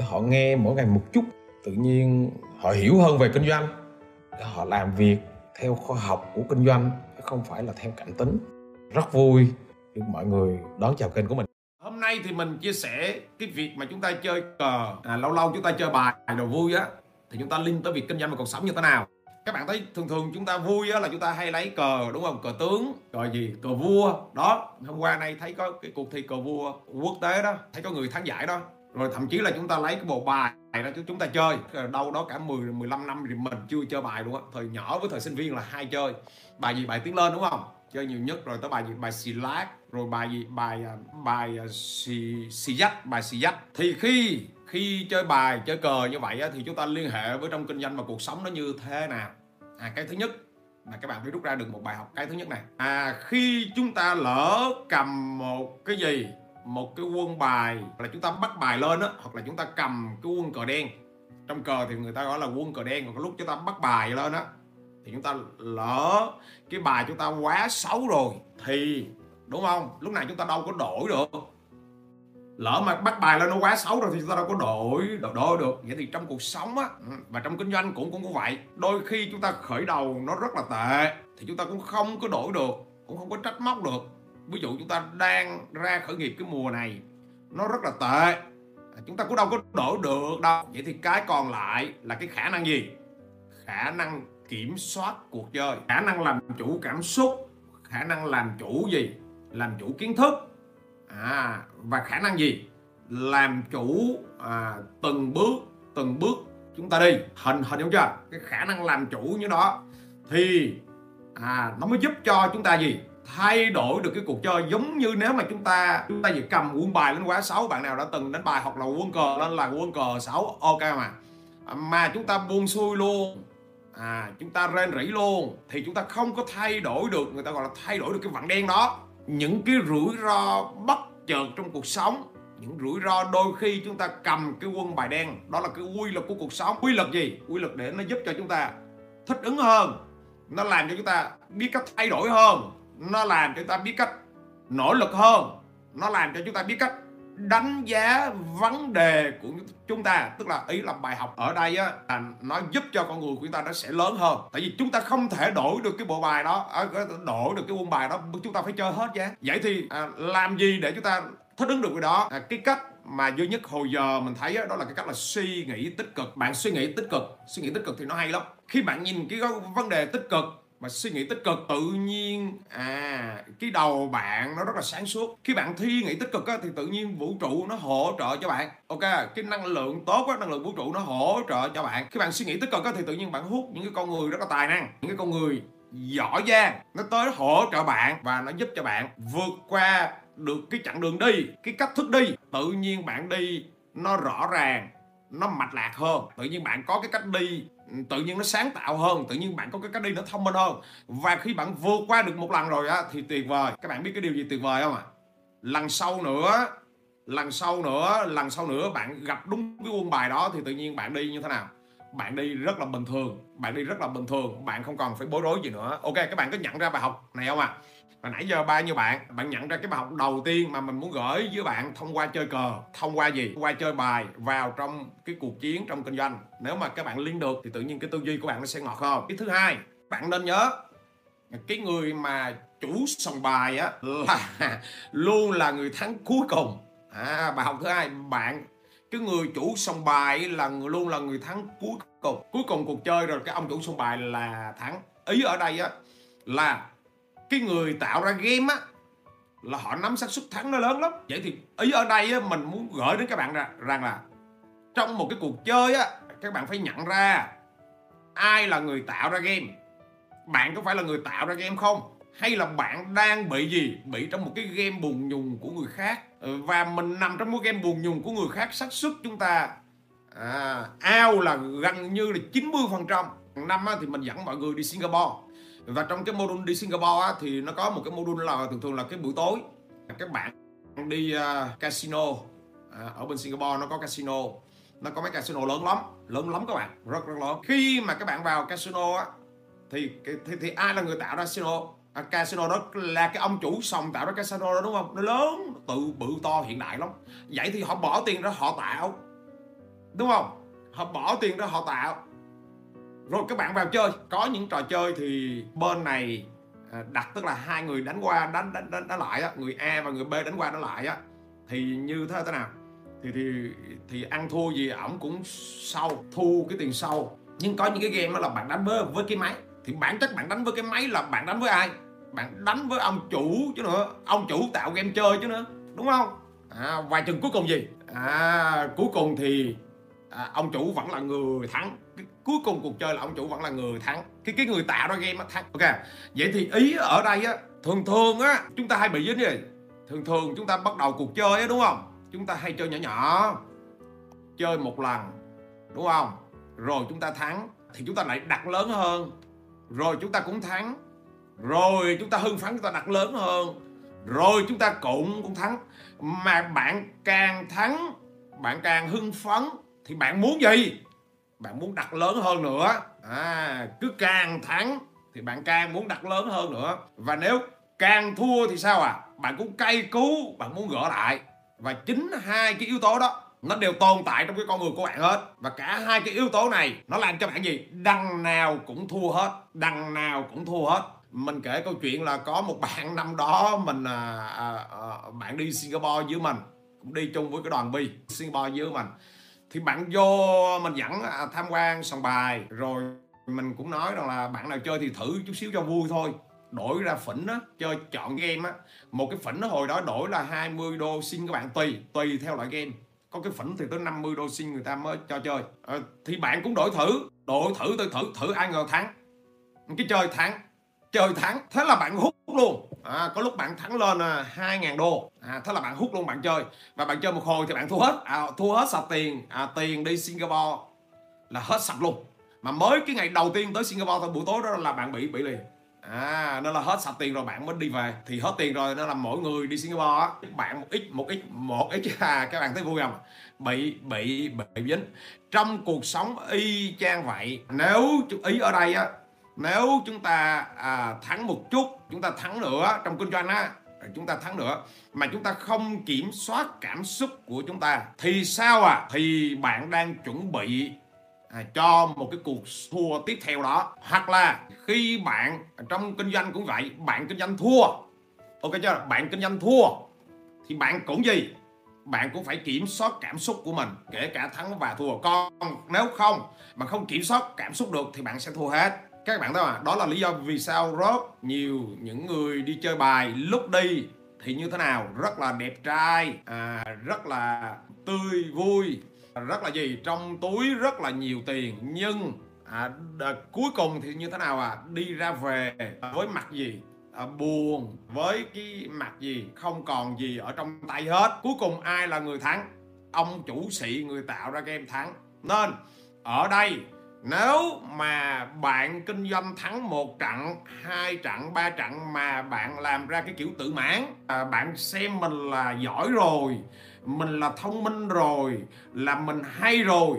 họ nghe mỗi ngày một chút. Tự nhiên họ hiểu hơn về kinh doanh. Họ làm việc theo khoa học của kinh doanh chứ không phải là theo cảm tính. Rất vui được mọi người đón chào kênh của mình. Hôm nay thì mình chia sẻ cái việc mà chúng ta chơi cờ à, lâu lâu chúng ta chơi bài đồ vui á thì chúng ta liên tới việc kinh doanh và cuộc sống như thế nào. Các bạn thấy thường thường chúng ta vui á, là chúng ta hay lấy cờ đúng không? Cờ tướng cờ gì? Cờ vua. Đó hôm qua nay thấy có cái cuộc thi cờ vua quốc tế đó thấy có người thắng giải đó rồi thậm chí là chúng ta lấy cái bộ bài đó chúng ta chơi. Đâu đó cả 10 15 năm thì mình chưa chơi bài luôn á. Thời nhỏ với thời sinh viên là hai chơi. Bài gì? Bài tiến lên đúng không? Chơi nhiều nhất. Rồi tới bài gì? Bài xì lát. Rồi bài gì? Bài à, à, bài xì xì dắt bài xì dắt thì khi khi chơi bài chơi cờ như vậy á, thì chúng ta liên hệ với trong kinh doanh và cuộc sống nó như thế nào? À cái thứ nhất là các bạn phải rút ra được một bài học. Cái thứ nhất này. À khi chúng ta lỡ cầm một cái gì một cái quân bài là chúng ta bắt bài lên á hoặc là chúng ta cầm cái quân cờ đen. Trong cờ thì người ta gọi là quân cờ đen còn lúc chúng ta bắt bài lên á thì chúng ta lỡ cái bài chúng ta quá xấu rồi thì đúng không? Lúc này chúng ta đâu có đổi được. Lỡ mà bắt bài lên nó quá xấu rồi thì chúng ta đâu có đổi đổi, đổi được. Vậy thì trong cuộc sống á ừ, và trong kinh doanh cũng cũng có vậy. Đôi khi chúng ta khởi đầu nó rất là tệ thì chúng ta cũng không có đổi được cũng không có trách móc được ví dụ chúng ta đang ra khởi nghiệp cái mùa này nó rất là tệ. À, chúng ta cũng đâu có đổ được đâu. Vậy thì cái còn lại là cái khả năng gì? Khả năng kiểm soát cuộc chơi. Khả năng làm chủ cảm xúc. Khả năng làm chủ gì? Làm chủ kiến thức. À, và khả năng gì? Làm chủ à, từng bước từng bước chúng ta đi. Hình hình đúng chưa? Cái khả năng làm chủ như đó thì à, nó mới giúp cho chúng ta gì? Thay đổi được cái cuộc chơi giống như nếu mà chúng ta chúng ta chỉ cầm quân bài lên quá xấu bạn nào đã từng đánh bài hoặc là quân cờ lên là quân cờ xấu ok mà. À, mà chúng ta buông xuôi luôn. À chúng ta rên rỉ luôn. Thì chúng ta không có thay đổi được, người ta gọi là thay đổi được cái vặn đen đó. Những cái rủi ro bất chợt trong cuộc sống, những rủi ro đôi khi chúng ta cầm cái quân bài đen, đó là cái quy luật của cuộc sống. Quy luật gì? Quy luật để nó giúp cho chúng ta thích ứng hơn. Nó làm cho chúng ta biết cách thay đổi hơn nó làm cho chúng ta biết cách nỗ lực hơn. Nó làm cho chúng ta biết cách đánh giá vấn đề của chúng ta. Tức là ý là bài học ở đây á là nó giúp cho con người của chúng ta nó sẽ lớn hơn. Tại vì chúng ta không thể đổi được cái bộ bài đó à, đổi được cái quân bài đó chúng ta phải chơi hết giá. vậy thì à, làm gì để chúng ta thích ứng được cái đó? À, cái cách mà duy nhất hồi giờ mình thấy đó là cái cách là suy nghĩ tích cực. Bạn suy nghĩ tích cực. Suy nghĩ tích cực thì nó hay lắm. Khi bạn nhìn cái vấn đề tích cực mà suy nghĩ tích cực tự nhiên. À cái đầu bạn nó rất là sáng suốt. Khi bạn thi nghĩ tích cực á, thì tự nhiên vũ trụ nó hỗ trợ cho bạn. Ok cái năng lượng tốt á, năng lượng vũ trụ nó hỗ trợ cho bạn. Khi bạn suy nghĩ tích cực á, thì tự nhiên bạn hút những cái con người rất là tài năng những cái con người giỏi giang. Nó tới hỗ trợ bạn và nó giúp cho bạn vượt qua được cái chặng đường đi cái cách thức đi. Tự nhiên bạn đi nó rõ ràng nó mạch lạc hơn, tự nhiên bạn có cái cách đi, tự nhiên nó sáng tạo hơn, tự nhiên bạn có cái cách đi nó thông minh hơn và khi bạn vượt qua được một lần rồi á, thì tuyệt vời các bạn biết cái điều gì tuyệt vời không ạ à? lần sau nữa, lần sau nữa, lần sau nữa bạn gặp đúng cái quân bài đó thì tự nhiên bạn đi như thế nào bạn đi rất là bình thường, bạn đi rất là bình thường, bạn không còn phải bối rối gì nữa ok, các bạn có nhận ra bài học này không ạ à? Và nãy giờ bao nhiêu bạn bạn nhận ra cái bài học đầu tiên mà mình muốn gửi với bạn thông qua chơi cờ. Thông qua gì? Thông qua chơi bài vào trong cái cuộc chiến trong kinh doanh. Nếu mà các bạn liên được thì tự nhiên cái tư duy của bạn nó sẽ ngọt hơn. Cái thứ hai, bạn nên nhớ cái người mà chủ sòng bài á là luôn là người thắng cuối cùng. À bài học thứ hai, bạn, cái người chủ sòng bài là luôn là người thắng cuối cùng. Cuối cùng cuộc chơi rồi cái ông chủ sòng bài là thắng. Ý ở đây á là cái người tạo ra game á là họ nắm xác suất thắng nó lớn lắm. Vậy thì ý ở đây á, mình muốn gửi đến các bạn ra, rằng là trong một cái cuộc chơi á các bạn phải nhận ra ai là người tạo ra game. Bạn có phải là người tạo ra game không? Hay là bạn đang bị gì? Bị trong một cái game buồn nhùng của người khác. Và mình nằm trong một game buồn nhùng của người khác xác suất chúng ta à, ao là gần như là 90 phần trăm. Năm á, thì mình dẫn mọi người đi Singapore và trong cái module đi Singapore á, thì nó có một cái module là thường thường là cái buổi tối. Các bạn đi uh, casino à, ở bên Singapore nó có casino. Nó có mấy casino lớn lắm lớn lắm các bạn rất rất lớn. Khi mà các bạn vào casino á thì thì, thì ai là người tạo ra casino? À, casino đó là cái ông chủ sòng tạo ra casino đó đúng không? Nó lớn tự bự to hiện đại lắm. Vậy thì họ bỏ tiền ra họ tạo đúng không? Họ bỏ tiền ra họ tạo rồi các bạn vào chơi. Có những trò chơi thì bên này à, đặt tức là hai người đánh qua đánh đánh đánh, đánh lại á. Người A và người B đánh qua đánh lại á. Thì như thế thế nào? Thì thì thì ăn thua gì ổng cũng sau thu cái tiền sau. Nhưng có những cái game đó là bạn đánh với với cái máy. Thì bản chất bạn đánh với cái máy là bạn đánh với ai? Bạn đánh với ông chủ chứ nữa. Ông chủ tạo game chơi chứ nữa. Đúng không? À, và chừng cuối cùng gì? À, cuối cùng thì à, ông chủ vẫn là người thắng cuối cùng cuộc chơi là ông chủ vẫn là người thắng. Cái cái người tạo ra game thắng. Ok, vậy thì ý ở đây á, thường thường á, chúng ta hay bị dính gì? Thường thường chúng ta bắt đầu cuộc chơi á, đúng không? Chúng ta hay chơi nhỏ nhỏ, chơi một lần, đúng không? Rồi chúng ta thắng, thì chúng ta lại đặt lớn hơn. Rồi chúng ta cũng thắng. Rồi chúng ta hưng phấn, chúng ta đặt lớn hơn. Rồi chúng ta cũng cũng thắng. Mà bạn càng thắng, bạn càng hưng phấn, thì bạn muốn gì? Bạn muốn đặt lớn hơn nữa à cứ càng thắng thì bạn càng muốn đặt lớn hơn nữa. Và nếu càng thua thì sao à? Bạn cũng cay cú bạn muốn gỡ lại. Và chính hai cái yếu tố đó nó đều tồn tại trong cái con người của bạn hết. Và cả hai cái yếu tố này nó làm cho bạn gì? Đằng nào cũng thua hết đằng nào cũng thua hết. Mình kể câu chuyện là có một bạn năm đó mình à, à, à, bạn đi Singapore với mình cũng đi chung với cái đoàn bi Singapore với mình thì bạn vô mình dẫn à, tham quan sòng bài. Rồi mình cũng nói rằng là bạn nào chơi thì thử chút xíu cho vui thôi. Đổi ra phỉnh á chơi chọn game á. Một cái phỉnh hồi đó đổi là 20 đô xin các bạn tùy tùy theo loại game. Có cái phỉnh thì tới 50 đô xin người ta mới cho chơi. À, thì bạn cũng đổi thử. Đổi thử tôi thử thử ai ngờ thắng. Cái chơi thắng chơi thắng thế là bạn hút luôn. À, có lúc bạn thắng lên à, 2.000 đô. À, thế là bạn hút luôn bạn chơi. Và bạn chơi một hồi thì bạn thua hết. À, thua hết sạch tiền. À, tiền đi Singapore là hết sạch luôn. Mà mới cái ngày đầu tiên tới Singapore thôi buổi tối đó là bạn bị bị liền. À nó là hết sạch tiền rồi bạn mới đi về. Thì hết tiền rồi nó là mỗi người đi Singapore á bạn một ít một ít một ít. À, các bạn thấy vui không bị bị bị dính. Trong cuộc sống y chang vậy nếu ý ở đây á nếu chúng ta à, thắng một chút chúng ta thắng nữa trong kinh doanh á chúng ta thắng nữa. Mà chúng ta không kiểm soát cảm xúc của chúng ta thì sao à? Thì bạn đang chuẩn bị à, cho một cái cuộc thua tiếp theo đó. Hoặc là khi bạn à, trong kinh doanh cũng vậy bạn kinh doanh thua. Ok chưa? Bạn kinh doanh thua thì bạn cũng gì? Bạn cũng phải kiểm soát cảm xúc của mình kể cả thắng và thua. Còn nếu không mà không kiểm soát cảm xúc được thì bạn sẽ thua hết các bạn thấy à đó là lý do vì sao rất nhiều những người đi chơi bài lúc đi thì như thế nào? Rất là đẹp trai à, rất là tươi vui rất là gì? Trong túi rất là nhiều tiền. Nhưng à, đợt cuối cùng thì như thế nào à đi ra về với mặt gì? À, buồn với cái mặt gì? Không còn gì ở trong tay hết. Cuối cùng ai là người thắng? Ông chủ sĩ người tạo ra game thắng. Nên ở đây nếu mà bạn kinh doanh thắng một trận, hai trận, ba trận mà bạn làm ra cái kiểu tự mãn, à, bạn xem mình là giỏi rồi, mình là thông minh rồi, là mình hay rồi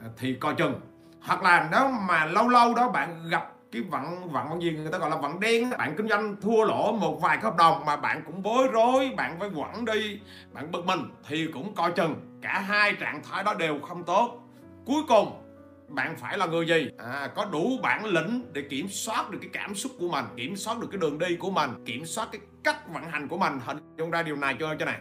à, thì coi chừng. Hoặc là nếu mà lâu lâu đó bạn gặp cái vận vận gì người ta gọi là vận đen bạn kinh doanh thua lỗ một vài hợp đồng mà bạn cũng bối rối bạn phải quẳng đi bạn bực mình thì cũng coi chừng cả hai trạng thái đó đều không tốt cuối cùng bạn phải là người gì? À, có đủ bản lĩnh để kiểm soát được cái cảm xúc của mình kiểm soát được cái đường đi của mình kiểm soát cái cách vận hành của mình hình dung ra điều này cho cho này.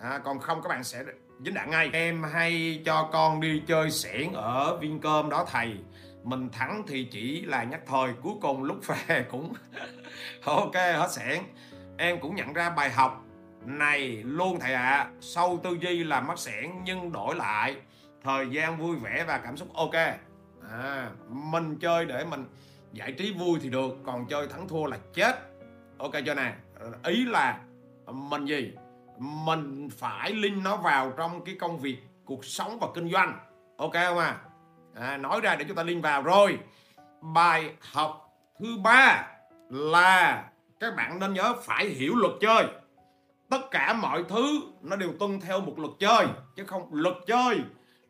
À, còn không các bạn sẽ dính đạn ngay. Em hay cho con đi chơi xẻng ở Vincom đó thầy. Mình thắng thì chỉ là nhắc thời cuối cùng lúc về cũng ok hết xẻng. Em cũng nhận ra bài học này luôn thầy ạ. À. sâu tư duy là mất xẻng nhưng đổi lại thời gian vui vẻ và cảm xúc ok. À, mình chơi để mình giải trí vui thì được còn chơi thắng thua là chết. Ok chưa nè. Ý là mình gì? Mình phải linh nó vào trong cái công việc cuộc sống và kinh doanh. Ok không à? à nói ra để chúng ta link vào rồi. Bài học thứ ba là các bạn nên nhớ phải hiểu luật chơi. Tất cả mọi thứ nó đều tuân theo một luật chơi chứ không luật chơi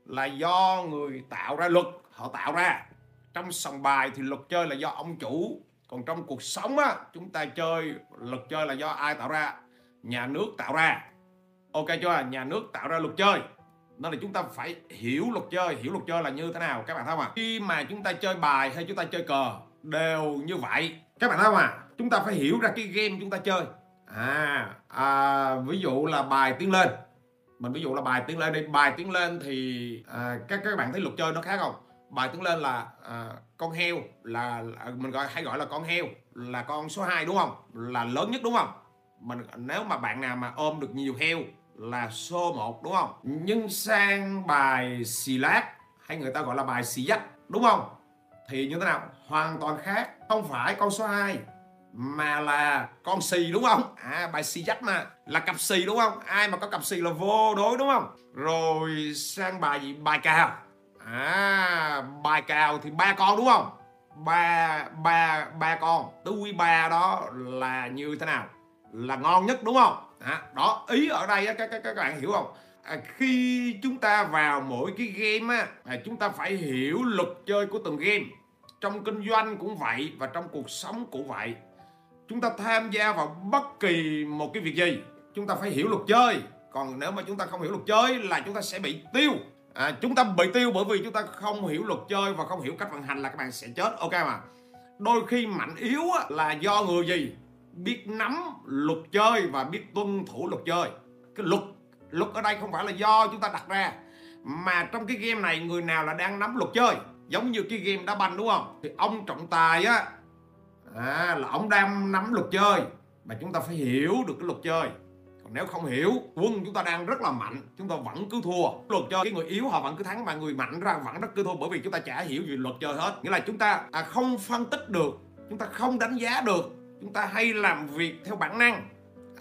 là do người tạo ra luật họ tạo ra. Trong sòng bài thì luật chơi là do ông chủ. Còn trong cuộc sống á chúng ta chơi luật chơi là do ai tạo ra? Nhà nước tạo ra. Ok chưa? Nhà nước tạo ra luật chơi. Nên là chúng ta phải hiểu luật chơi. Hiểu luật chơi là như thế nào các bạn thấy không ạ? Khi mà chúng ta chơi bài hay chúng ta chơi cờ đều như vậy. Các bạn thấy không ạ? Chúng ta phải hiểu ra cái game chúng ta chơi. À, à ví dụ là bài tiến lên mình ví dụ là bài tiến lên đi. Bài tiến lên thì à, các các bạn thấy luật chơi nó khác không? Bài tiến lên là à, con heo là, là mình gọi hay gọi là con heo là con số 2 đúng không? Là lớn nhất đúng không? Mình nếu mà bạn nào mà ôm được nhiều heo là số 1 đúng không? Nhưng sang bài xì lát hay người ta gọi là bài xì dắt đúng không? Thì như thế nào? Hoàn toàn khác. Không phải con số 2 mà là con xì đúng không? À bài xì dắt mà. Là cặp xì đúng không? Ai mà có cặp xì là vô đối đúng không? Rồi sang bài gì? Bài cào. À bài cào thì ba con đúng không? Ba ba ba con. Tứ quý ba đó là như thế nào? Là ngon nhất đúng không? À, đó ý ở đây các, các các bạn hiểu không? À, khi chúng ta vào mỗi cái game á à, chúng ta phải hiểu luật chơi của từng game. Trong kinh doanh cũng vậy và trong cuộc sống cũng vậy chúng ta tham gia vào bất kỳ một cái việc gì chúng ta phải hiểu luật chơi. Còn nếu mà chúng ta không hiểu luật chơi là chúng ta sẽ bị tiêu. À, chúng ta bị tiêu bởi vì chúng ta không hiểu luật chơi và không hiểu cách vận hành là các bạn sẽ chết. Ok mà. Đôi khi mạnh yếu là do người gì? Biết nắm luật chơi và biết tuân thủ luật chơi. Cái luật luật ở đây không phải là do chúng ta đặt ra mà trong cái game này người nào là đang nắm luật chơi? Giống như cái game đá banh đúng không? Thì ông trọng tài á à, là ông đang nắm luật chơi mà chúng ta phải hiểu được cái luật chơi. Còn nếu không hiểu quân chúng ta đang rất là mạnh chúng ta vẫn cứ thua. Luật chơi cái người yếu họ vẫn cứ thắng mà người mạnh ra vẫn rất cứ thua bởi vì chúng ta chả hiểu gì luật chơi hết. Nghĩa là chúng ta à, không phân tích được chúng ta không đánh giá được chúng ta hay làm việc theo bản năng.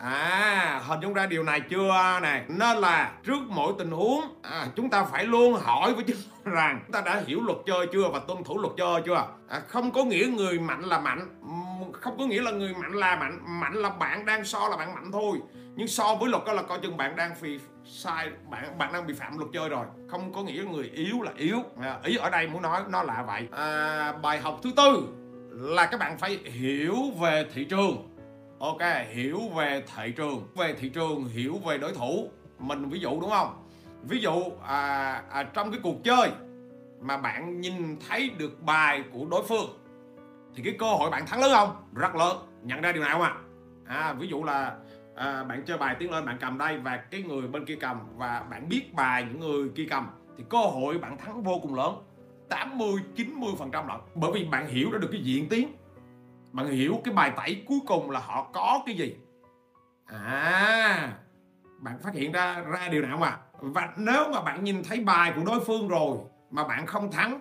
À, hình dung ra điều này chưa? Nè Nên là trước mỗi tình huống à, Chúng ta phải luôn hỏi với chúng rằng Chúng ta đã hiểu luật chơi chưa và tuân thủ luật chơi chưa? À, Không có nghĩa người mạnh là mạnh Không có nghĩa là người mạnh là mạnh Mạnh là bạn đang so là bạn mạnh thôi. Nhưng so với luật đó là coi chừng bạn đang phi sai bạn bạn đang bị phạm luật chơi rồi. Không có nghĩa người yếu là yếu. À, ý ở đây muốn nói nó là vậy. À, bài học thứ tư là các bạn phải hiểu về thị trường ok hiểu về thị trường. Về thị trường hiểu về đối thủ. Mình ví dụ đúng không? Ví dụ à, à, trong cái cuộc chơi mà bạn nhìn thấy được bài của đối phương thì cái cơ hội bạn thắng lớn không? Rất lớn. Nhận ra điều nào không ạ? À? à, ví dụ là à, bạn chơi bài tiến lên bạn cầm đây và cái người bên kia cầm và bạn biết bài những người kia cầm thì cơ hội bạn thắng vô cùng lớn. 80 90 phần trăm lận. Bởi vì bạn hiểu ra được cái diện tiến bạn hiểu cái bài tẩy cuối cùng là họ có cái gì? À bạn phát hiện ra ra điều nào mà? Và nếu mà bạn nhìn thấy bài của đối phương rồi mà bạn không thắng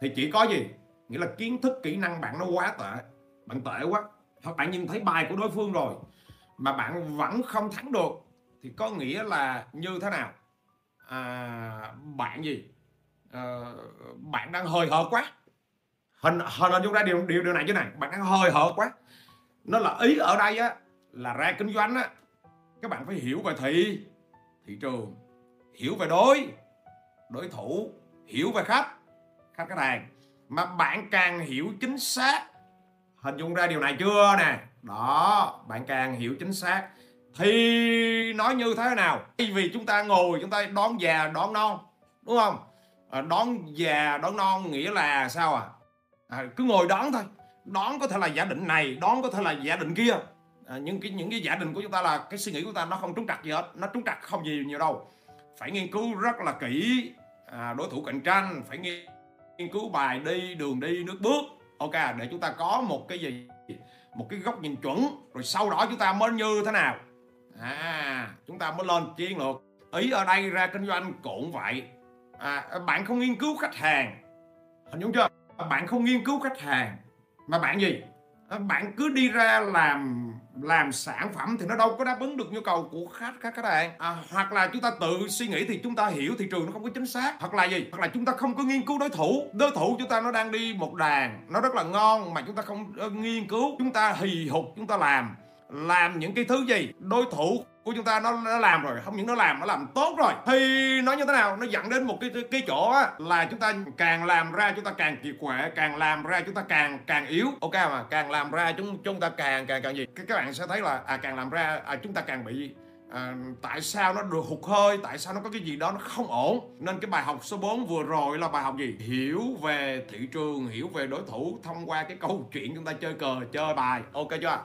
thì chỉ có gì? Nghĩa là kiến thức kỹ năng bạn nó quá tệ bạn tệ quá. Hoặc bạn nhìn thấy bài của đối phương rồi mà bạn vẫn không thắng được thì có nghĩa là như thế nào? À, bạn gì? À, bạn đang hơi hợt quá hình hình hình dung ra điều điều điều này chứ này. Bạn đang hơi hợt quá. Nó là ý ở đây á, là ra kinh doanh á, các bạn phải hiểu về thị thị trường, hiểu về đối đối thủ, hiểu về khách khách khách hàng. Mà bạn càng hiểu chính xác, hình dung ra điều này chưa nè? Đó, bạn càng hiểu chính xác. Thì nói như thế nào? Vì chúng ta ngồi, chúng ta đón già, đón non, đúng không? À, đón già, đón non nghĩa là sao à? À, cứ ngồi đón thôi. Đón có thể là giả định này đón có thể là giả định kia. À, những cái những cái giả định của chúng ta là cái suy nghĩ của ta nó không trúng trặc gì hết nó trúng trặc không gì nhiều đâu. Phải nghiên cứu rất là kỹ. À, đối thủ cạnh tranh phải nghiên, nghiên cứu bài đi đường đi nước bước. Ok để chúng ta có một cái gì? Một cái góc nhìn chuẩn rồi sau đó chúng ta mới như thế nào? À chúng ta mới lên chiến lược. Ý ở đây ra kinh doanh cũng vậy. À, bạn không nghiên cứu khách hàng. Hình dung chưa? Bạn không nghiên cứu khách hàng. Mà bạn gì? Ờ, bạn cứ đi ra làm làm sản phẩm thì nó đâu có đáp ứng được nhu cầu của khách các khách hàng. À, hoặc là chúng ta tự suy nghĩ thì chúng ta hiểu thị trường nó không có chính xác. Hoặc là gì? Hoặc là chúng ta không có nghiên cứu đối thủ. Đối thủ chúng ta nó đang đi một đàn nó rất là ngon mà chúng ta không uh, nghiên cứu. Chúng ta hì hục chúng ta làm. Làm những cái thứ gì? Đối thủ của chúng ta nó, nó làm rồi không những nó làm nó làm tốt rồi. Thì nó như thế nào? Nó dẫn đến một cái cái chỗ á, là chúng ta càng làm ra chúng ta càng kiệt quệ càng làm ra chúng ta càng càng yếu. Ok mà càng làm ra chúng chúng ta càng càng càng gì? Các các bạn sẽ thấy là à càng làm ra à, chúng ta càng bị à, tại sao nó được hụt hơi tại sao nó có cái gì đó nó không ổn? Nên cái bài học số 4 vừa rồi là bài học gì? Hiểu về thị trường hiểu về đối thủ thông qua cái câu chuyện chúng ta chơi cờ chơi bài. Ok chưa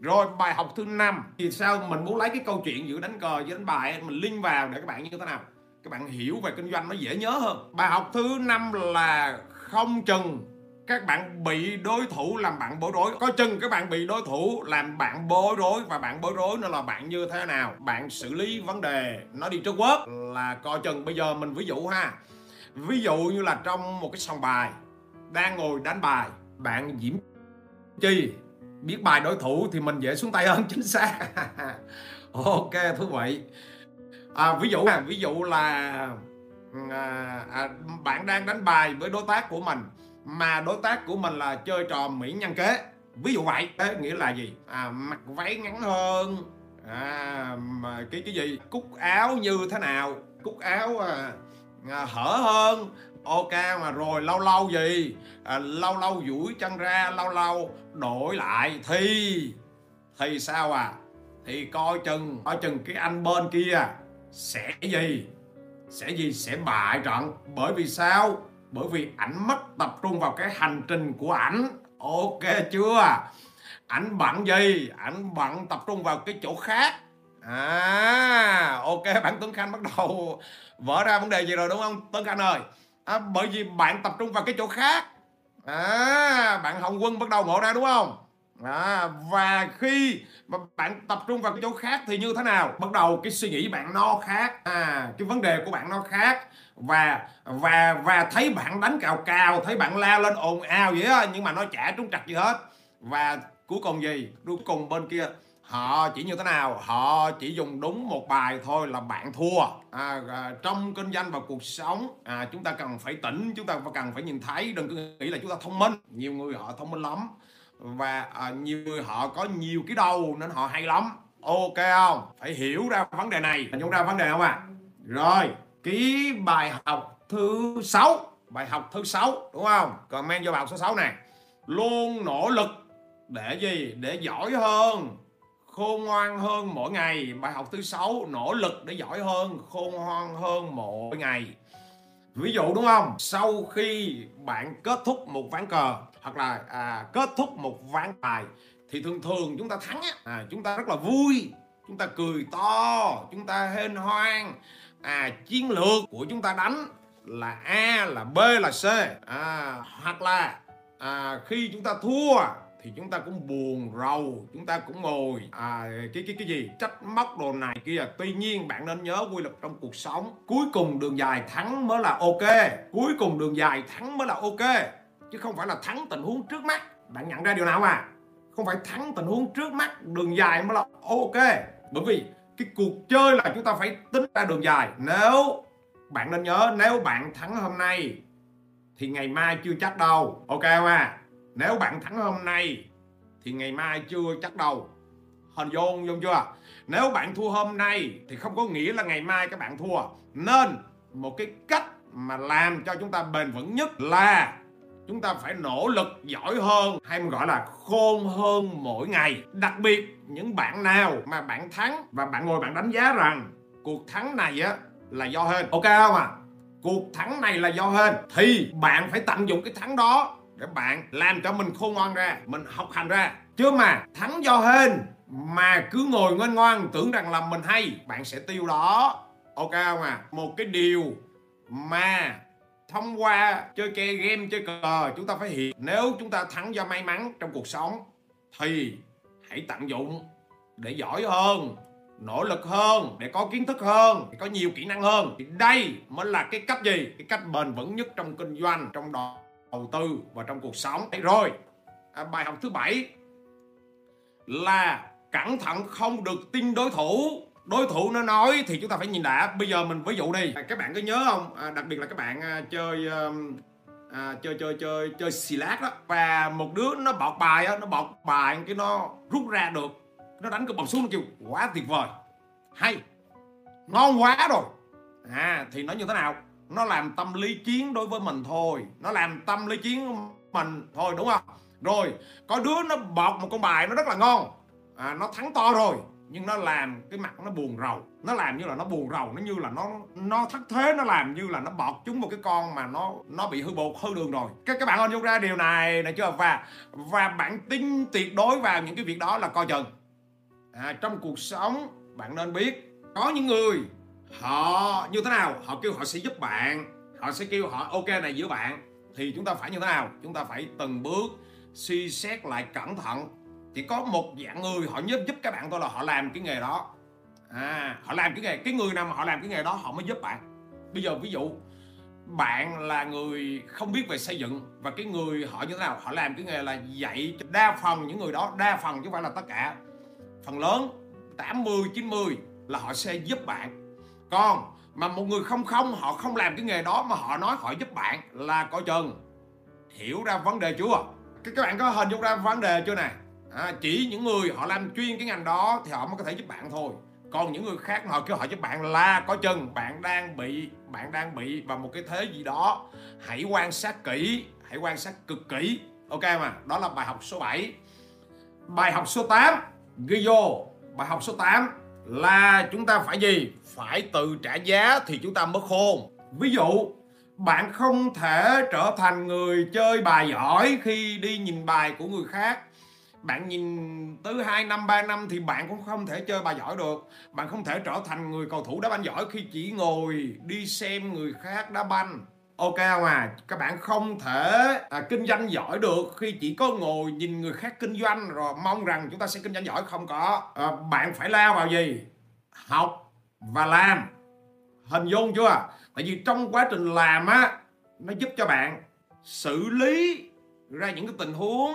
rồi, bài học thứ năm. Thì sao mình muốn lấy cái câu chuyện giữa đánh cờ với đánh bài mình link vào để các bạn như thế nào? Các bạn hiểu về kinh doanh nó dễ nhớ hơn. Bài học thứ năm là không chừng các bạn bị đối thủ làm bạn bối rối. Có chừng các bạn bị đối thủ làm bạn bối rối và bạn bối rối nó là bạn như thế nào? Bạn xử lý vấn đề, nó đi trước quốc là coi chừng bây giờ mình ví dụ ha. Ví dụ như là trong một cái sòng bài, đang ngồi đánh bài, bạn diễm chi biết bài đối thủ thì mình dễ xuống tay hơn chính xác. Ok thú vị. À, ví dụ ví dụ là à, à, bạn đang đánh bài với đối tác của mình mà đối tác của mình là chơi trò mỹ nhân kế. Ví dụ vậy. Thế nghĩa là gì? À, mặc váy ngắn hơn. À, mà cái cái gì? Cúc áo như thế nào? Cúc áo à, à, hở hơn ok mà rồi lâu lâu gì? À, lâu lâu duỗi chân ra lâu lâu đổi lại. Thì thì sao à? Thì coi chừng coi chừng cái anh bên kia sẽ gì? Sẽ gì? Sẽ bại trận. Bởi vì sao? Bởi vì ảnh mất tập trung vào cái hành trình của ảnh. Ok chưa? Ảnh bận gì? Ảnh bận tập trung vào cái chỗ khác. À ok bạn tuấn khanh bắt đầu vỡ ra vấn đề gì rồi đúng không? Tuấn khanh ơi à, bởi vì bạn tập trung vào cái chỗ khác. À, bạn hồng quân bắt đầu ngộ ra đúng không? À, và khi mà bạn tập trung vào cái chỗ khác thì như thế nào? Bắt đầu cái suy nghĩ bạn nó khác. À cái vấn đề của bạn nó khác. Và và và thấy bạn đánh cào cào thấy bạn la lên ồn ào vậy đó, nhưng mà nó chả trúng trặc gì hết. Và cuối cùng gì? Cuối cùng bên kia họ chỉ như thế nào? Họ chỉ dùng đúng một bài thôi là bạn thua. À, à, trong kinh doanh và cuộc sống à, chúng ta cần phải tỉnh chúng ta cần phải nhìn thấy đừng cứ nghĩ là chúng ta thông minh. Nhiều người họ thông minh lắm và à, nhiều người họ có nhiều cái đầu nên họ hay lắm. Ok không? Phải hiểu ra vấn đề này. Chúng ra vấn đề không à rồi cái bài học thứ sáu. Bài học thứ sáu đúng không? Comment vô bài học số 6 này. Luôn nỗ lực để gì? Để giỏi hơn khôn ngoan hơn mỗi ngày. Bài học thứ sáu nỗ lực để giỏi hơn. Khôn ngoan hơn mỗi ngày. Ví dụ đúng không? Sau khi bạn kết thúc một ván cờ hoặc là à, kết thúc một ván bài thì thường thường chúng ta thắng á. À, chúng ta rất là vui. Chúng ta cười to. Chúng ta hên hoan. À chiến lược của chúng ta đánh là a là b là c. À, hoặc là à, khi chúng ta thua thì chúng ta cũng buồn rầu chúng ta cũng ngồi. À, cái cái cái gì? Trách móc đồ này kia. Tuy nhiên bạn nên nhớ quy luật trong cuộc sống. Cuối cùng đường dài thắng mới là ok. Cuối cùng đường dài thắng mới là ok. Chứ không phải là thắng tình huống trước mắt. Bạn nhận ra điều nào à không phải thắng tình huống trước mắt đường dài mới là ok. Bởi vì cái cuộc chơi là chúng ta phải tính ra đường dài. Nếu bạn nên nhớ nếu bạn thắng hôm nay thì ngày mai chưa chắc đâu. Ok không à? Nếu bạn thắng hôm nay, thì ngày mai chưa chắc đâu. Hình dung dung chưa? Nếu bạn thua hôm nay, thì không có nghĩa là ngày mai các bạn thua. Nên, một cái cách mà làm cho chúng ta bền vững nhất là chúng ta phải nỗ lực giỏi hơn, hay gọi là khôn hơn mỗi ngày. Đặc biệt, những bạn nào mà bạn thắng và bạn ngồi bạn đánh giá rằng cuộc thắng này á, là do hên. Ok không à? Cuộc thắng này là do hên. Thì bạn phải tận dụng cái thắng đó để bạn làm cho mình khôn ngoan ra, mình học hành ra. Chứ mà thắng do hên, mà cứ ngồi ngoan ngoan tưởng rằng là mình hay, bạn sẽ tiêu đó. Ok không à? Một cái điều mà thông qua chơi ke game, chơi cờ, chúng ta phải hiểu. Nếu chúng ta thắng do may mắn trong cuộc sống, thì hãy tận dụng để giỏi hơn, nỗ lực hơn, để có kiến thức hơn, để có nhiều kỹ năng hơn. Thì đây mới là cái cách gì? Cái cách bền vững nhất trong kinh doanh, trong đó đầu tư và trong cuộc sống. Rồi à, bài học thứ bảy là cẩn thận không được tin đối thủ. Đối thủ nó nói thì chúng ta phải nhìn đã. Bây giờ mình ví dụ đi. À, các bạn có nhớ không? À, đặc biệt là các bạn à, chơi um, à, chơi chơi chơi chơi xì lát đó. Và một đứa nó bọt bài á nó bọt bài cái nó rút ra được. Nó đánh cái bọt xuống nó kêu quá tuyệt vời. Hay. Ngon quá rồi. À thì nó như thế nào? Nó làm tâm lý chiến đối với mình thôi. Nó làm tâm lý chiến mình thôi đúng không? Rồi có đứa nó bọt một con bài nó rất là ngon. À, nó thắng to rồi nhưng nó làm cái mặt nó buồn rầu. Nó làm như là nó buồn rầu nó như là nó nó thất thế nó làm như là nó bọt chúng một cái con mà nó nó bị hư bột hư đường rồi. Các các bạn hình dung ra điều này này chưa? Và và bạn tin tuyệt đối vào những cái việc đó là coi chừng. À, trong cuộc sống bạn nên biết có những người họ như thế nào? Họ kêu họ sẽ giúp bạn. Họ sẽ kêu họ, ok, này giữa bạn. Thì chúng ta phải như thế nào? Chúng ta phải từng bước suy xét lại cẩn thận. Chỉ có một dạng người họ giúp giúp các bạn thôi là họ làm cái nghề đó. À họ làm cái nghề, cái người nào mà họ làm cái nghề đó họ mới giúp bạn. Bây giờ ví dụ, bạn là người không biết về xây dựng và cái người họ như thế nào, họ làm cái nghề là dạy, đa phần những người đó, đa phần chứ không phải là tất cả. Phần lớn 80 90 là họ sẽ giúp bạn còn mà một người không không họ không làm cái nghề đó mà họ nói họ giúp bạn là coi chừng. Hiểu ra vấn đề chưa? Các các bạn có hình dung ra vấn đề chưa nè à, chỉ những người họ làm chuyên cái ngành đó thì họ mới có thể giúp bạn thôi. Còn những người khác họ kêu họ giúp bạn là có chừng bạn đang bị bạn đang bị vào một cái thế gì đó. Hãy quan sát kỹ hãy quan sát cực kỹ. Ok mà đó là bài học số 7 bài học số 8 ghi vô bài học số 8 là chúng ta phải gì? Phải tự trả giá thì chúng ta mới khôn. Ví dụ, bạn không thể trở thành người chơi bài giỏi khi đi nhìn bài của người khác. Bạn nhìn tới 2 năm 3 năm thì bạn cũng không thể chơi bài giỏi được. Bạn không thể trở thành người cầu thủ đá banh giỏi khi chỉ ngồi đi xem người khác đá banh ok không à các bạn không thể à, kinh doanh giỏi được khi chỉ có ngồi nhìn người khác kinh doanh rồi mong rằng chúng ta sẽ kinh doanh giỏi. Không có. À, bạn phải lao vào gì? Học và làm. Hình dung chưa? Tại vì trong quá trình làm á nó giúp cho bạn xử lý ra những cái tình huống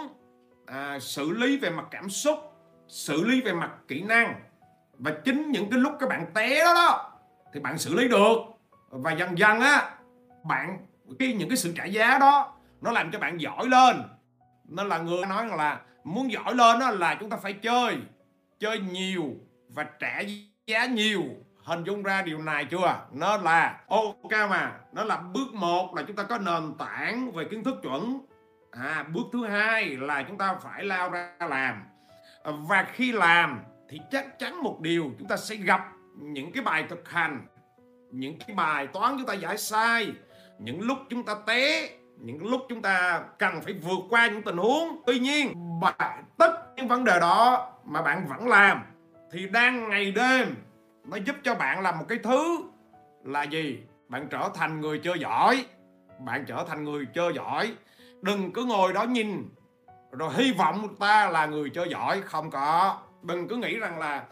à, xử lý về mặt cảm xúc xử lý về mặt kỹ năng. Và chính những cái lúc các bạn té đó đó thì bạn xử lý được. Và dần dần á bạn cái những cái sự trả giá đó nó làm cho bạn giỏi lên. Nên là người nói là muốn giỏi lên đó là chúng ta phải chơi chơi nhiều và trả giá nhiều. Hình dung ra điều này chưa? Nó là ok mà nó là bước một là chúng ta có nền tảng về kiến thức chuẩn. À, bước thứ hai là chúng ta phải lao ra làm. Và khi làm thì chắc chắn một điều chúng ta sẽ gặp những cái bài thực hành những cái bài toán chúng ta giải sai những lúc chúng ta té những lúc chúng ta cần phải vượt qua những tình huống. Tuy nhiên bạn, tất những vấn đề đó mà bạn vẫn làm thì đang ngày đêm nó giúp cho bạn làm một cái thứ là gì? Bạn trở thành người chơi giỏi. Bạn trở thành người chơi giỏi. Đừng cứ ngồi đó nhìn rồi hy vọng ta là người chơi giỏi. Không có. Đừng cứ nghĩ rằng là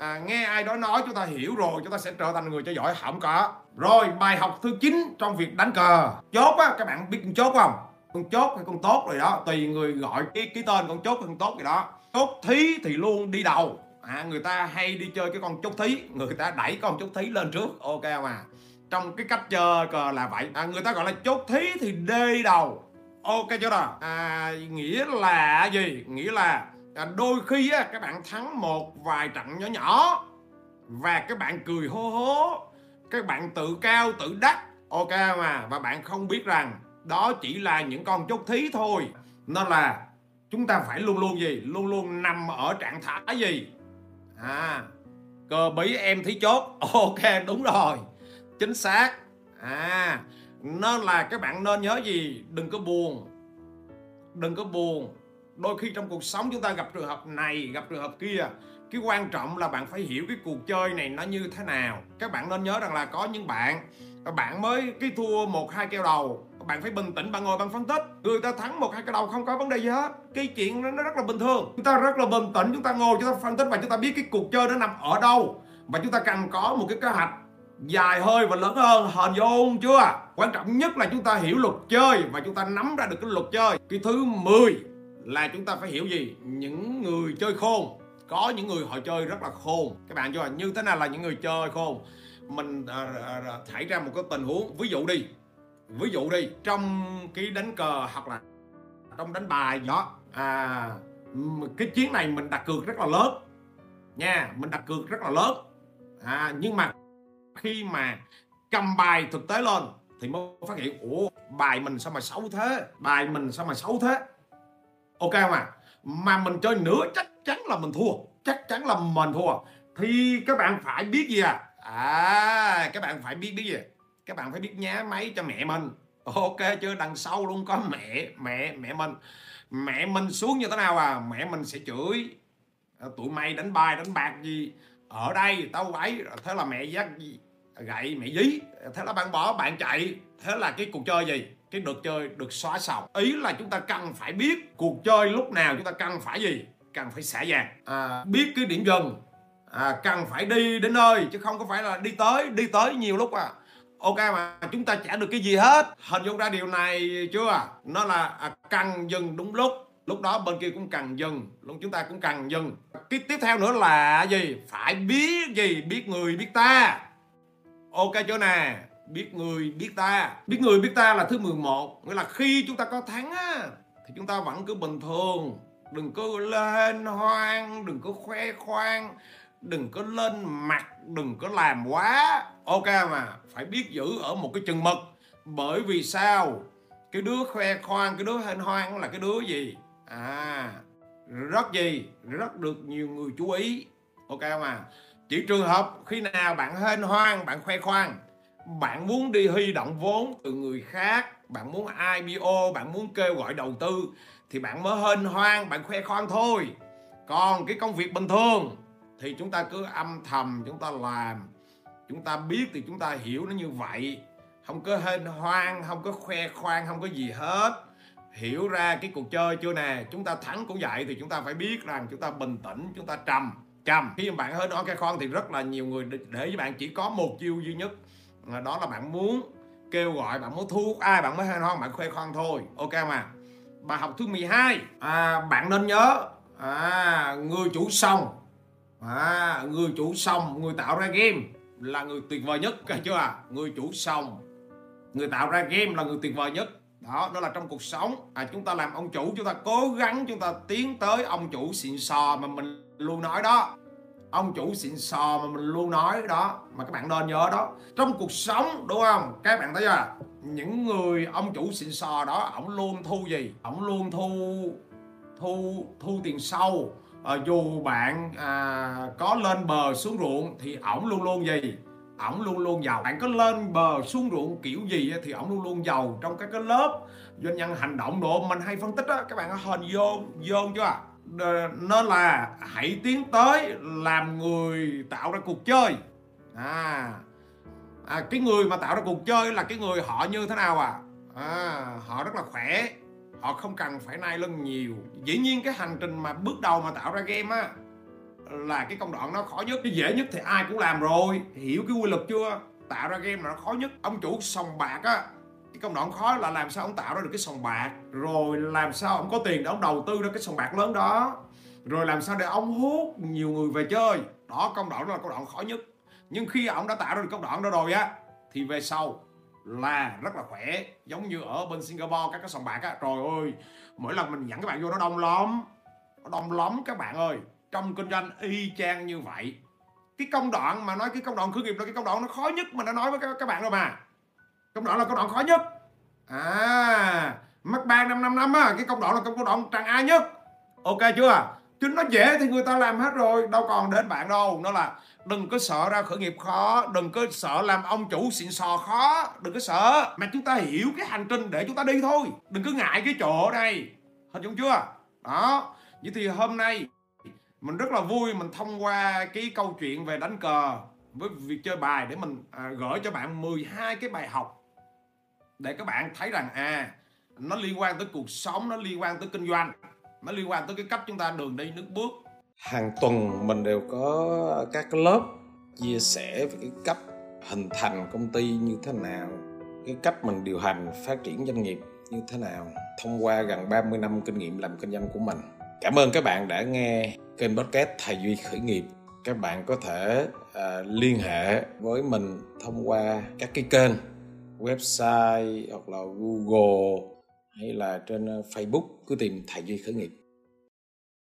à, nghe ai đó nói chúng ta hiểu rồi chúng ta sẽ trở thành người chơi giỏi không có rồi bài học thứ 9 trong việc đánh cờ. Chốt á các bạn biết con chốt không? Con chốt hay con tốt rồi đó tùy người gọi cái cái tên con chốt hay con tốt gì đó. Chốt thí thì luôn đi đầu. À, người ta hay đi chơi cái con chốt thí người ta đẩy con chốt thí lên trước. Ok mà trong cái cách chơi cờ là vậy. À, người ta gọi là chốt thí thì đi đầu. Ok chưa nào? À, nghĩa là gì? Nghĩa là là đôi khi á, các bạn thắng một vài trận nhỏ nhỏ và các bạn cười hô hố các bạn tự cao tự đắc ok mà và bạn không biết rằng đó chỉ là những con chốt thí thôi. Nên là chúng ta phải luôn luôn gì? Luôn luôn nằm ở trạng thái gì? À cơ bí em thí chốt. Ok đúng rồi. Chính xác. À nên là các bạn nên nhớ gì? Đừng có buồn. Đừng có buồn đôi khi trong cuộc sống chúng ta gặp trường hợp này, gặp trường hợp kia, cái quan trọng là bạn phải hiểu cái cuộc chơi này nó như thế nào. Các bạn nên nhớ rằng là có những bạn bạn mới cái thua một, hai keo đầu, bạn phải bình tĩnh, bạn ngồi, bạn phân tích. Người ta thắng một, hai cái đầu không có vấn đề gì hết. Cái chuyện nó rất là bình thường. Chúng ta rất là bình tĩnh, chúng ta ngồi, chúng ta phân tích và chúng ta biết cái cuộc chơi nó nằm ở đâu. Và chúng ta cần có một cái kế hoạch dài hơi và lớn hơn, hình dung chưa? Quan trọng nhất là chúng ta hiểu luật chơi và chúng ta nắm ra được cái luật chơi. Cái thứ 10 là chúng ta phải hiểu gì? Những người chơi khôn. Có những người họ chơi rất là khôn. Các bạn cho như thế nào là những người chơi khôn? Mình à, à, à thảy ra một cái tình huống. Ví dụ đi. Ví dụ đi. Trong cái đánh cờ hoặc là trong đánh bài đó à cái chiến này mình đặt cược rất là lớn. Nha mình đặt cược rất là lớn. À, nhưng mà khi mà cầm bài thực tế lên thì mới phát hiện ủa bài mình sao mà xấu thế? Bài mình sao mà xấu thế? Ok không à? Mà mình chơi nữa chắc chắn là mình thua. Chắc chắn là mình thua. Thì các bạn phải biết gì à? À các bạn phải biết biết gì? Các bạn phải biết nhá, máy cho mẹ mình. Ok chưa đằng sau luôn, có mẹ mẹ mẹ mình. Mẹ mình xuống như thế nào à? Mẹ mình sẽ chửi. À, tụi mày đánh bài, đánh bạc gì? Ở đây, tao ấy thế là mẹ dắt gậy mẹ dí. Thế là bạn bỏ, bạn chạy. Thế là cái cuộc chơi gì? Cái được chơi được xóa sòng. Ý là chúng ta cần phải biết cuộc chơi lúc nào chúng ta cần phải gì cần phải xả dàn à, biết cái điểm dừng. À, cần phải đi đến nơi chứ không có phải là đi tới đi tới nhiều lúc à. Ok mà chúng ta trả được cái gì hết. Hình dung ra điều này chưa à? nó là à, cần dừng đúng lúc. Lúc đó bên kia cũng cần dừng lúc chúng ta cũng cần dừng. Cái tiếp theo nữa là gì? Phải biết gì? Biết người biết ta. Ok chưa nè? Biết người, biết ta. Biết người, biết ta là thứ 11 nghĩa là khi chúng ta có thắng á, thì chúng ta vẫn cứ bình thường. Đừng có lên hoang, đừng có khoe khoang, đừng có lên mặt, đừng có làm quá. Ok mà, phải biết giữ ở một cái chừng mực. Bởi vì sao? Cái đứa khoe khoang, cái đứa hên hoang là cái đứa gì? À rất gì? Rất được nhiều người chú ý. Ok mà. Chỉ trường hợp khi nào bạn hên hoang, bạn khoe khoang bạn muốn đi huy động vốn từ người khác, bạn muốn IPO bạn muốn kêu gọi đầu tư, thì bạn mới hên hoang, bạn khoe khoang thôi. Còn cái công việc bình thường thì chúng ta cứ âm thầm, chúng ta làm. Chúng ta biết thì chúng ta hiểu nó như vậy. Không có hên hoang, không có khoe khoang, không có gì hết. Hiểu ra cái cuộc chơi chưa nè, chúng ta thắng cũng vậy thì chúng ta phải biết rằng chúng ta bình tĩnh, chúng ta trầm trầm. Khi mà bạn hên hoang khoe khoang thì rất là nhiều người để với bạn, chỉ có một chiêu duy nhất đó là bạn muốn kêu gọi bạn muốn thu hút ai bạn mới hên hoan bạn khoe khoang thôi. Ok mà. Bài học thứ 12 à, bạn nên nhớ à, người chủ xong à, người chủ xong người tạo ra game là người tuyệt vời nhất cả chưa à người chủ xong người tạo ra game là người tuyệt vời nhất. Đó đó là trong cuộc sống. À, chúng ta làm ông chủ chúng ta cố gắng chúng ta tiến tới ông chủ xịn sò mà mình luôn nói đó ông chủ xịn sò mà mình luôn nói đó mà các bạn nên nhớ đó. Trong cuộc sống đúng không? Các bạn thấy chưa? Những người ông chủ xịn sò đó ổng luôn thu gì? Ổng luôn thu thu thu tiền sâu. À, dù bạn à, có lên bờ xuống ruộng thì ổng luôn luôn gì? Ổng luôn luôn giàu. Bạn có lên bờ xuống ruộng kiểu gì thì ổng luôn luôn giàu trong các cái lớp doanh nhân hành động độ mình hay phân tích đó các bạn có hình vô vô chưa? Nó nên là hãy tiến tới làm người tạo ra cuộc chơi. À, à cái người mà tạo ra cuộc chơi là cái người họ như thế nào à, à họ rất là khỏe họ không cần phải nai lưng nhiều. Dĩ nhiên cái hành trình mà bước đầu mà tạo ra game á là cái công đoạn nó khó nhất. Cái dễ nhất thì ai cũng làm rồi. Hiểu cái quy luật chưa? Tạo ra game là nó khó nhất. Ông chủ sòng bạc á cái công đoạn khó là làm sao ông tạo ra được cái sòng bạc rồi làm sao ông có tiền để ông đầu tư ra cái sòng bạc lớn đó rồi làm sao để ông hút nhiều người về chơi. Đó công đoạn đó là công đoạn khó nhất. Nhưng khi ông đã tạo ra được công đoạn đó rồi á thì về sau là rất là khỏe. Giống như ở bên Singapore các cái sòng bạc á trời ơi mỗi lần mình dẫn các bạn vô nó đông lắm. Nó đông lắm các bạn ơi. Trong kinh doanh y chang như vậy. Cái công đoạn mà nói cái công đoạn khởi nghiệp là cái công đoạn nó khó nhất mà đã nói với các, các bạn rồi mà công đoạn là công đoạn khó nhất. À mất ba năm năm năm á cái công đoạn là công đoạn tràn ai nhất. Ok chưa? Chứ nó dễ thì người ta làm hết rồi đâu còn đến bạn đâu. Nó là đừng có sợ ra khởi nghiệp khó đừng có sợ làm ông chủ xịn sò khó đừng có sợ. Mà chúng ta hiểu cái hành trình để chúng ta đi thôi đừng có ngại cái chỗ này. Hình dung chưa? Đó vậy thì hôm nay mình rất là vui mình thông qua cái câu chuyện về đánh cờ với việc chơi bài để mình à, gửi cho bạn 12 cái bài học để các bạn thấy rằng à nó liên quan tới cuộc sống nó liên quan tới kinh doanh nó liên quan tới cái cách chúng ta đường đi nước bước. Hàng tuần mình đều có các cái lớp chia sẻ về cái cách hình thành công ty như thế nào cái cách mình điều hành phát triển doanh nghiệp như thế nào thông qua gần 30 năm kinh nghiệm làm kinh doanh của mình. Cảm ơn các bạn đã nghe kênh podcast thầy duy khởi nghiệp. Các bạn có thể uh, liên hệ với mình thông qua các cái kênh website hoặc là google hay là trên ờ, facebook cứ tìm thầy duy khởi nghiệp.